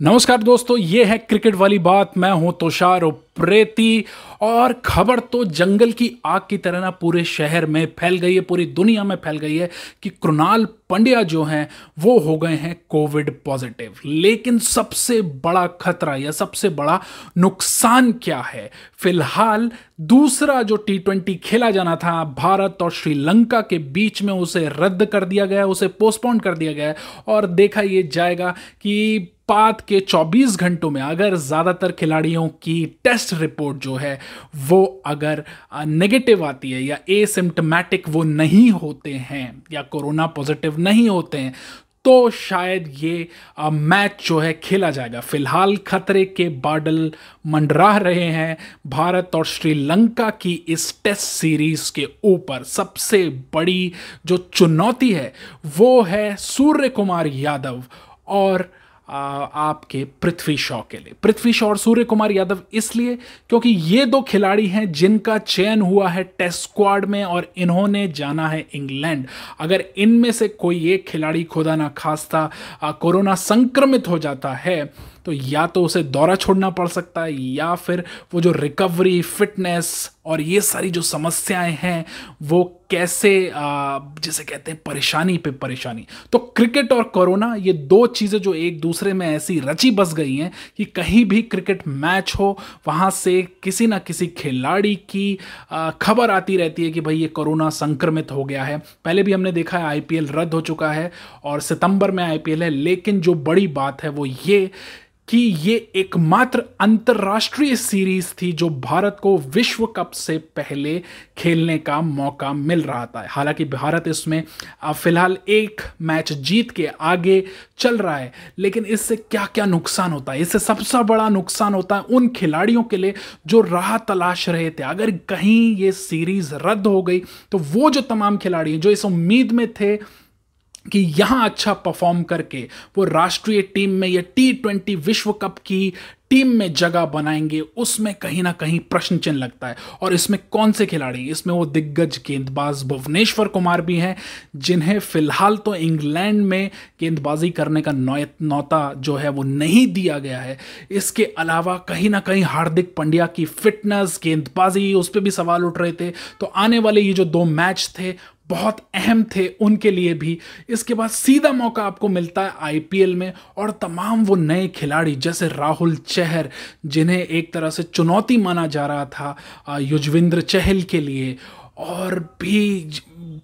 नमस्कार दोस्तों, ये है क्रिकेट वाली बात। मैं हूँ तुषार उप्रेती। और खबर तो जंगल की आग की तरह ना पूरे शहर में फैल गई है, पूरी दुनिया में फैल गई है कि कृणाल पंड्या जो हैं, वो हो गए हैं कोविड पॉजिटिव। लेकिन सबसे बड़ा खतरा या सबसे बड़ा नुकसान क्या है? फ़िलहाल दूसरा जो टी ट्वेंटी खेला जाना था, भारत और श्रीलंका के बीच में उसे रद्द कर दिया गया, उसे पोस्टपोन कर दिया गया और देखा यह जाएगा कि बाद के 24 घंटों में अगर ज़्यादातर खिलाड़ियों की टेस्ट रिपोर्ट जो है वो अगर नेगेटिव आती है या एसिम्टमेटिक वो नहीं होते हैं या कोरोना पॉजिटिव नहीं होते हैं तो शायद ये आ, मैच जो है खेला जाएगा। फ़िलहाल खतरे के बादल मंडरा रहे हैं। भारत और श्रीलंका की इस टेस्ट सीरीज़ के ऊपर सबसे बड़ी जो चुनौती है वो है सूर्य कुमार यादव और आपके पृथ्वी शॉ के लिए। पृथ्वी शॉ और सूर्य कुमार यादव इसलिए क्योंकि ये दो खिलाड़ी हैं जिनका चयन हुआ है टेस्ट स्क्वाड में और इन्होंने जाना है इंग्लैंड। अगर इनमें से कोई एक खिलाड़ी खुदा ना खास्ता कोरोना संक्रमित हो जाता है तो या तो उसे दौरा छोड़ना पड़ सकता है, या फिर वो जो रिकवरी फिटनेस और ये सारी जो समस्याएँ हैं, वो कैसे जिसे कहते हैं परेशानी पे परेशानी। तो क्रिकेट और कोरोना, ये दो चीज़ें जो एक दूसरे में ऐसी रची बस गई हैं कि कहीं भी क्रिकेट मैच हो, वहाँ से किसी ना किसी खिलाड़ी की खबर आती रहती है कि भाई ये कोरोना संक्रमित हो गया है। पहले भी हमने देखा है, आईपीएल रद्द हो चुका है और सितंबर में आईपीएल है, लेकिन जो बड़ी बात है वो ये कि ये एकमात्र अंतर्राष्ट्रीय सीरीज़ थी जो भारत को विश्व कप से पहले खेलने का मौका मिल रहा था। हालाँकि भारत इसमें फ़िलहाल एक मैच जीत के आगे चल रहा है, लेकिन इससे क्या क्या नुकसान होता है? इससे सबसे बड़ा नुकसान होता है उन खिलाड़ियों के लिए जो राह तलाश रहे थे। अगर कहीं ये सीरीज़ रद्द हो गई तो वो जो तमाम खिलाड़ी जो इस उम्मीद में थे कि यहाँ अच्छा परफॉर्म करके वो राष्ट्रीय टीम में या टी ट्वेंटी विश्व कप की टीम में जगह बनाएँगे, उसमें कहीं ना कहीं प्रश्न चिन्ह लगता है। और इसमें कौन से खिलाड़ी इसमें वो दिग्गज गेंदबाज भुवनेश्वर कुमार भी हैं, जिन्हें फ़िलहाल तो इंग्लैंड में गेंदबाजी करने का नौता जो है वो नहीं दिया गया है। इसके अलावा कहीं ना कहीं हार्दिक पंड्या की फिटनेस गेंदबाजी, उस पर भी सवाल उठ रहे थे। तो आने वाले ये जो दो मैच थे बहुत अहम थे उनके लिए भी। इसके बाद सीधा मौका आपको मिलता है आईपीएल में और तमाम वो नए खिलाड़ी, जैसे राहुल चहर, जिन्हें एक तरह से चुनौती माना जा रहा था युजविंद्र चहल के लिए। और भी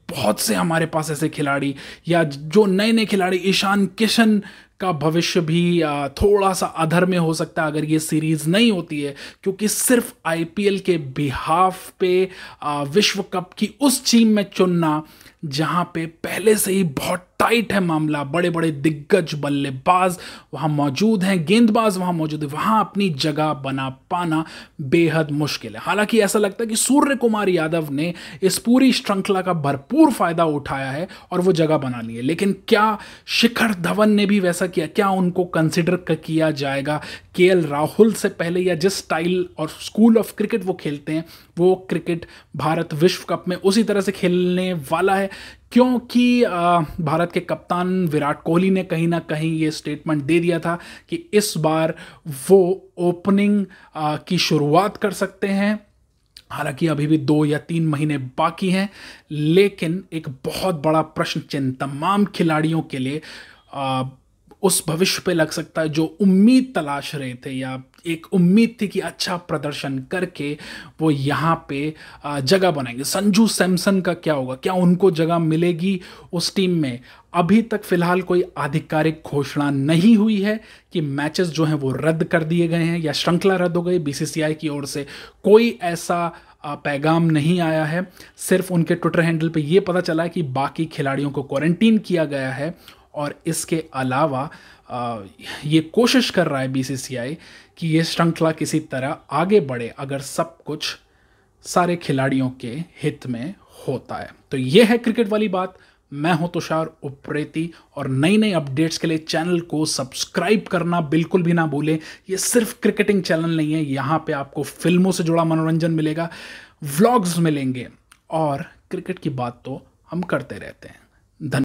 बहुत से हमारे पास ऐसे खिलाड़ी या जो नए नए खिलाड़ी, ईशान किशन का भविष्य भी थोड़ा सा अधर में हो सकता है अगर ये सीरीज़ नहीं होती है, क्योंकि सिर्फ़ आईपीएल के बिहाफ पे विश्व कप की उस टीम में चुनना, जहाँ पे पहले से ही बहुत टाइट है मामला बड़े बड़े दिग्गज बल्लेबाज वहाँ मौजूद हैं, गेंदबाज वहाँ मौजूद है, वहाँ अपनी जगह बना पाना बेहद मुश्किल है। हालाँकि ऐसा लगता है कि सूर्य कुमार यादव ने इस पूरी श्रृंखला का भरपूर फ़ायदा उठाया है और वो जगह बना ली है। लेकिन क्या शिखर धवन ने भी वैसा किया? क्या उनको कंसिडर किया जाएगा? के राहुल से पहले या जिस स्टाइल और स्कूल ऑफ़ क्रिकेट वो खेलते हैं, वो क्रिकेट भारत विश्व कप में उसी तरह से खेलने वाला है। क्योंकि भारत के कप्तान विराट कोहली ने कहीं ना कहीं ये स्टेटमेंट दे दिया था कि इस बार वो ओपनिंग की शुरुआत कर सकते हैं। हालाँकि अभी भी दो या तीन महीने बाकी हैं लेकिन एक बहुत बड़ा प्रश्न चिन्ह तमाम खिलाड़ियों के लिए आ, उस भविष्य पे लग सकता है जो उम्मीद तलाश रहे थे या एक उम्मीद थी कि अच्छा प्रदर्शन करके वो यहाँ पे जगह बनाएँगे। संजू सैमसन का क्या होगा? क्या उनको जगह मिलेगी उस टीम में? अभी तक फ़िलहाल कोई आधिकारिक घोषणा नहीं हुई है कि मैचेस जो हैं वो रद्द कर दिए गए हैं या श्रृंखला रद्द हो गई। बीसीसीआई की ओर से कोई ऐसा पैगाम नहीं आया है। सिर्फ़ उनके ट्विटर हैंडल पे ये पता चला है कि बाकी खिलाड़ियों को क्वारंटीन किया गया है। और इसके अलावा ये कोशिश कर रहा है बीसीसीआई कि ये श्रृंखला किसी तरह आगे बढ़े अगर सब कुछ सारे खिलाड़ियों के हित में होता है। तो ये है क्रिकेट वाली बात। मैं हूँ तुषार उप्रेती और नई नई अपडेट्स के लिए चैनल को सब्सक्राइब करना बिल्कुल भी ना भूलें। ये सिर्फ़ क्रिकेटिंग चैनल नहीं है, यहाँ पे आपको फ़िल्मों से जुड़ा मनोरंजन मिलेगा, व्लॉग्स मिलेंगे और क्रिकेट की बात तो हम करते रहते हैं। धन्यवाद